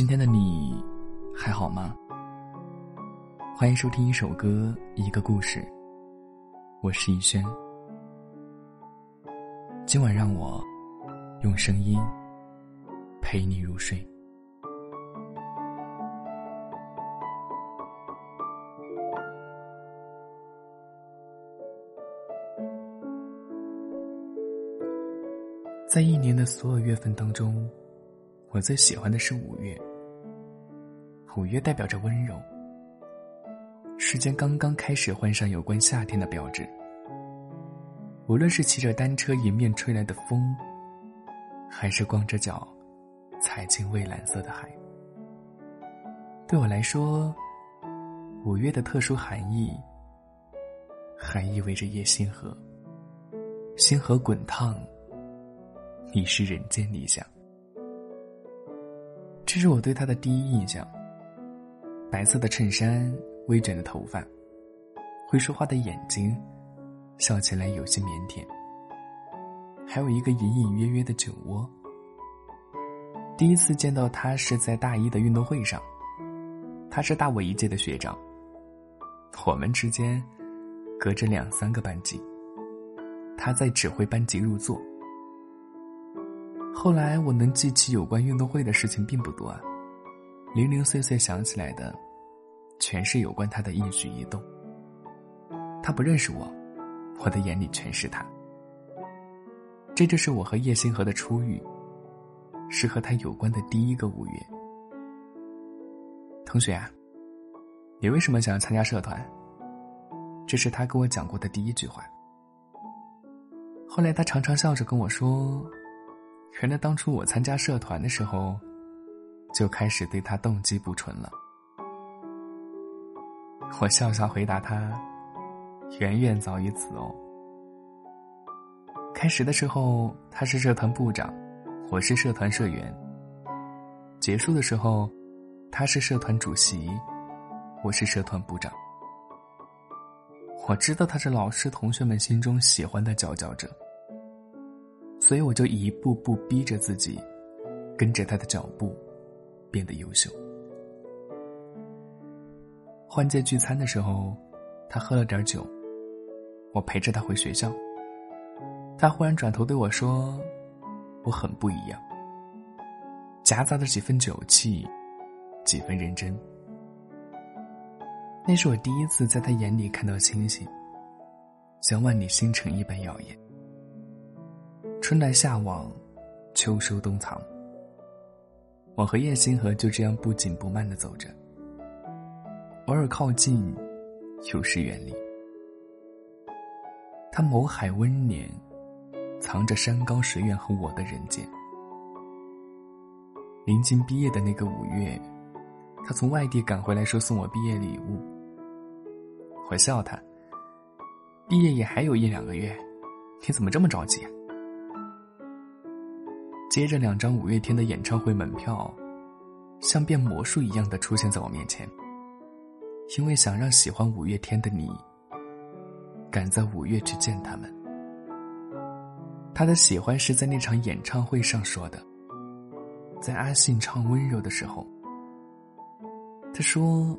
今天的你还好吗？欢迎收听一首歌，一个故事。我是逸轩。今晚让我用声音陪你入睡。在一年的所有月份当中，我最喜欢的是五月。五月代表着温柔，时间刚刚开始换上有关夏天的标志。无论是骑着单车迎面吹来的风，还是光着脚踩进蔚蓝色的海，对我来说，五月的特殊含义，还意味着夜星河，星河滚烫。你是人间理想，这是我对他的第一印象。白色的衬衫，微卷的头发，会说话的眼睛，笑起来有些腼腆。还有一个隐隐约约的酒窝。第一次见到他是在大一的运动会上，他是大我一届的学长，我们之间隔着两三个班级，他在指挥班级入座。后来我能记起有关运动会的事情并不多啊，零零碎碎想起来的，全是有关他的一举一动。他不认识我，我的眼里全是他。这就是我和叶星河的初遇，是和他有关的第一个五月。同学啊，你为什么想要参加社团？这是他跟我讲过的第一句话。后来他常常笑着跟我说。原来当初我参加社团的时候，就开始对他动机不纯了。我笑笑回答他：“远远早于此哦。”开始的时候他是社团部长，我是社团社员。结束的时候，他是社团主席，我是社团部长。我知道他是老师同学们心中喜欢的佼佼者。所以我就一步步逼着自己，跟着他的脚步，变得优秀。换届聚餐的时候，他喝了点酒，我陪着他回学校。他忽然转头对我说：“我很不一样，夹杂着几分酒气，几分认真。”那是我第一次在他眼里看到星星，像万里星辰一般耀眼。春来夏往，秋收冬藏。我和叶星河就这样不紧不慢的走着，偶尔靠近，有时远离。他眸海温年，藏着山高水远和我的人间。临近毕业的那个五月，他从外地赶回来，说送我毕业礼物。我笑他，毕业也还有一两个月，你怎么这么着急？接着两张五月天的演唱会门票，像变魔术一样的出现在我面前。因为想让喜欢五月天的你，赶在五月去见他们。他的喜欢是在那场演唱会上说的，在阿信唱《温柔》的时候，他说，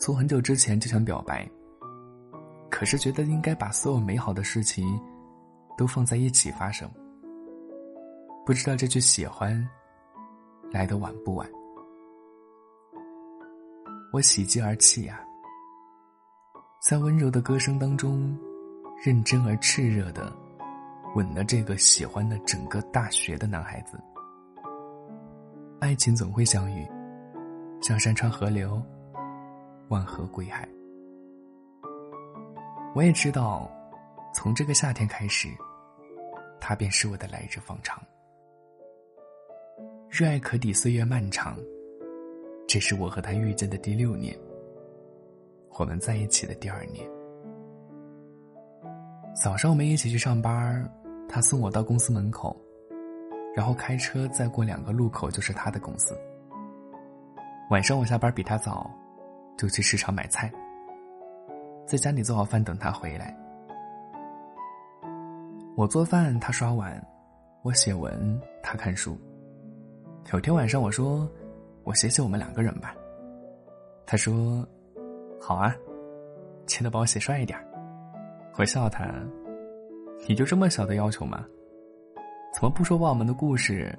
从很久之前就想表白，可是觉得应该把所有美好的事情，都放在一起发生。不知道这句喜欢来的晚不晚？我喜极而泣呀，在温柔的歌声当中，认真而炽热的吻了这个喜欢的整个大学的男孩子。爱情总会相遇，像山川河流，万河归海。我也知道，从这个夏天开始，他便是我的来日方长。热爱可抵岁月漫长，这是我和他遇见的第六年。我们在一起的第二年，早上我们一起去上班，他送我到公司门口，然后开车再过两个路口就是他的公司。晚上我下班比他早，就去市场买菜，在家里做好饭等他回来。我做饭，他刷碗；我写文，他看书。有天晚上，我说：“我写写我们两个人吧。他说：“好啊，记得帮我写帅一点。”我笑他：“你就这么小的要求吗？怎么不说把我们的故事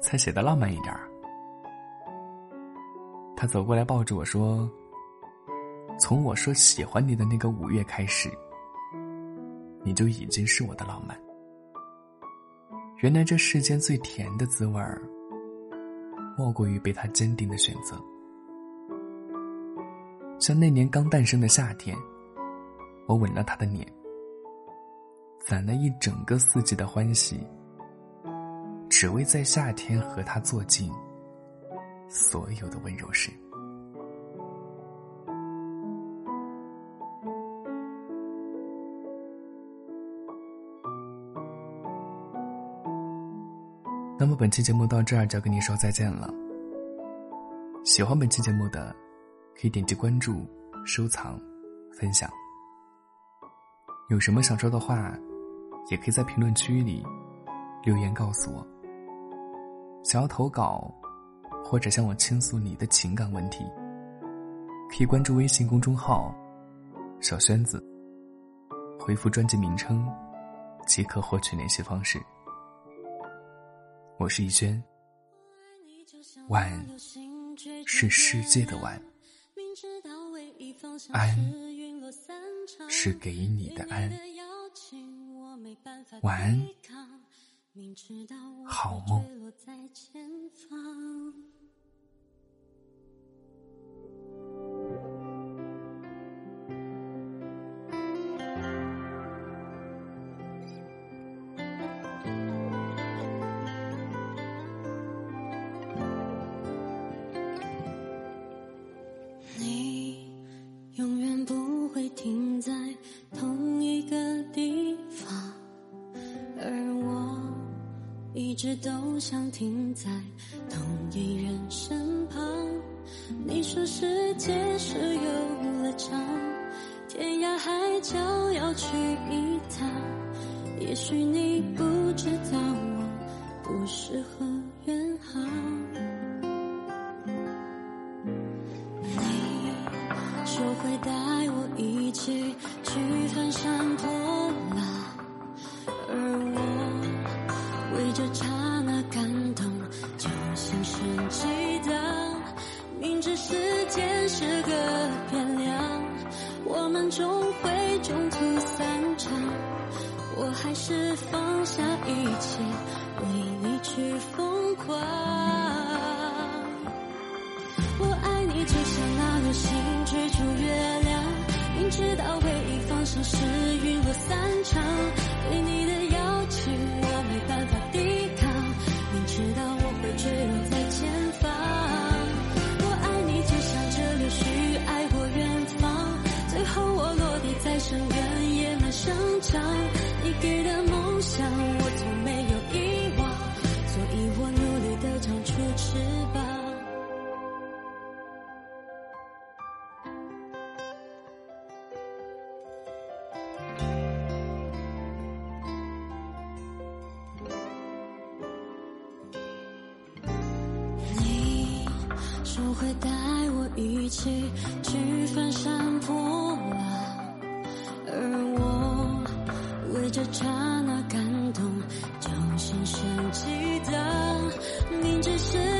再写的浪漫一点？”他走过来抱住我说：“从我说喜欢你的那个五月开始，你就已经是我的浪漫。原来这世间最甜的滋味儿，莫过于被他坚定的选择。”像那年刚诞生的夏天，我吻了他的脸，攒了一整个四季的欢喜，只为在夏天和他做尽所有的温柔事。那么本期节目到这儿就要跟你说再见了。喜欢本期节目的。可以点击关注、收藏、分享。有什么想说的话，也可以在评论区里留言告诉我。想要投稿，或者向我倾诉你的情感问题，可以关注微信公众号“小轩子”，回复专辑名称即可获取联系方式。我是逸轩，晚安是世界的晚。安是给你的安，晚安，好梦。一直都想停在同一人身旁。你说世界是游乐场，天涯海角要去一趟。也许你不知道我不适合这刹那感动，就心生激荡。明知时间是个变量，我们终会中途散场。我还是放下一切，为你去疯狂。我爱你，就像那流星追逐月亮，明知道唯一方向是陨落散场。在深渊野蛮生长你给的梦想我从没有遗忘所以我努力的长出翅膀。你说会带我一起去翻山坡啊这刹那感动就深深记得。明知是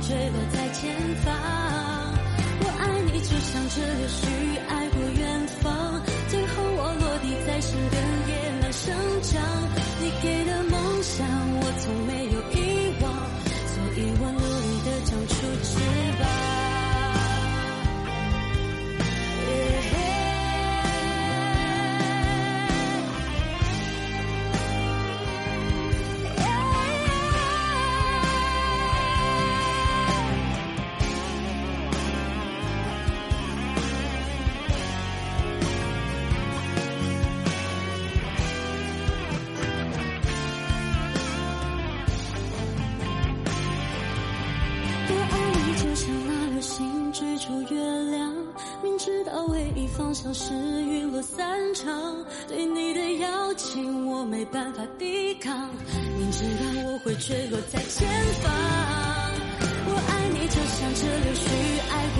坠落在前方。我爱你就像这柳絮方向是雨落散场，对你的邀请我没办法抵抗，明知道我会坠落在前方。我爱你就像这柳絮爱过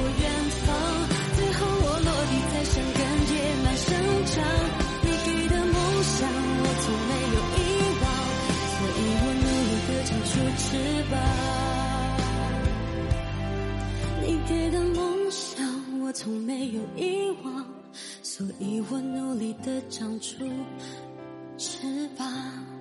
吧